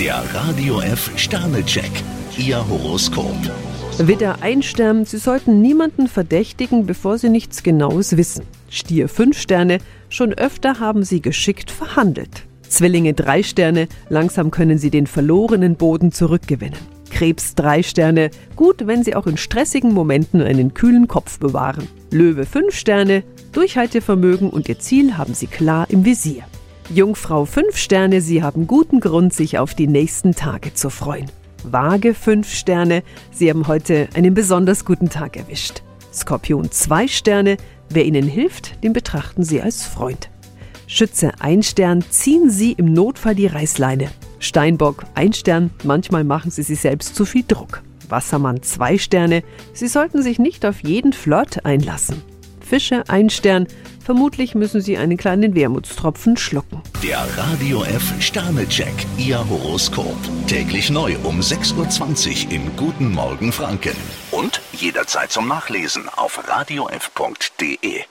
Der Radio F Sternecheck. Ihr Horoskop. Widder ein Stern, Sie sollten niemanden verdächtigen, bevor Sie nichts Genaues wissen. Stier fünf Sterne, schon öfter haben Sie geschickt verhandelt. Zwillinge drei Sterne, langsam können Sie den verlorenen Boden zurückgewinnen. Krebs drei Sterne, gut, wenn Sie auch in stressigen Momenten einen kühlen Kopf bewahren. Löwe fünf Sterne, Durchhaltevermögen und Ihr Ziel haben Sie klar im Visier. Jungfrau fünf Sterne, Sie haben guten Grund, sich auf die nächsten Tage zu freuen. Waage fünf Sterne, Sie haben heute einen besonders guten Tag erwischt. Skorpion zwei Sterne, wer Ihnen hilft, den betrachten Sie als Freund. Schütze ein Stern, ziehen Sie im Notfall die Reißleine. Steinbock ein Stern, manchmal machen Sie sich selbst zu viel Druck. Wassermann zwei Sterne, Sie sollten sich nicht auf jeden Flirt einlassen. Fische ein Stern, vermutlich müssen Sie einen kleinen Wermutstropfen schlucken. Der Radio F Sternecheck. Ihr Horoskop. Täglich neu um 6.20 Uhr im Guten Morgen Franken. Und jederzeit zum Nachlesen auf radiof.de.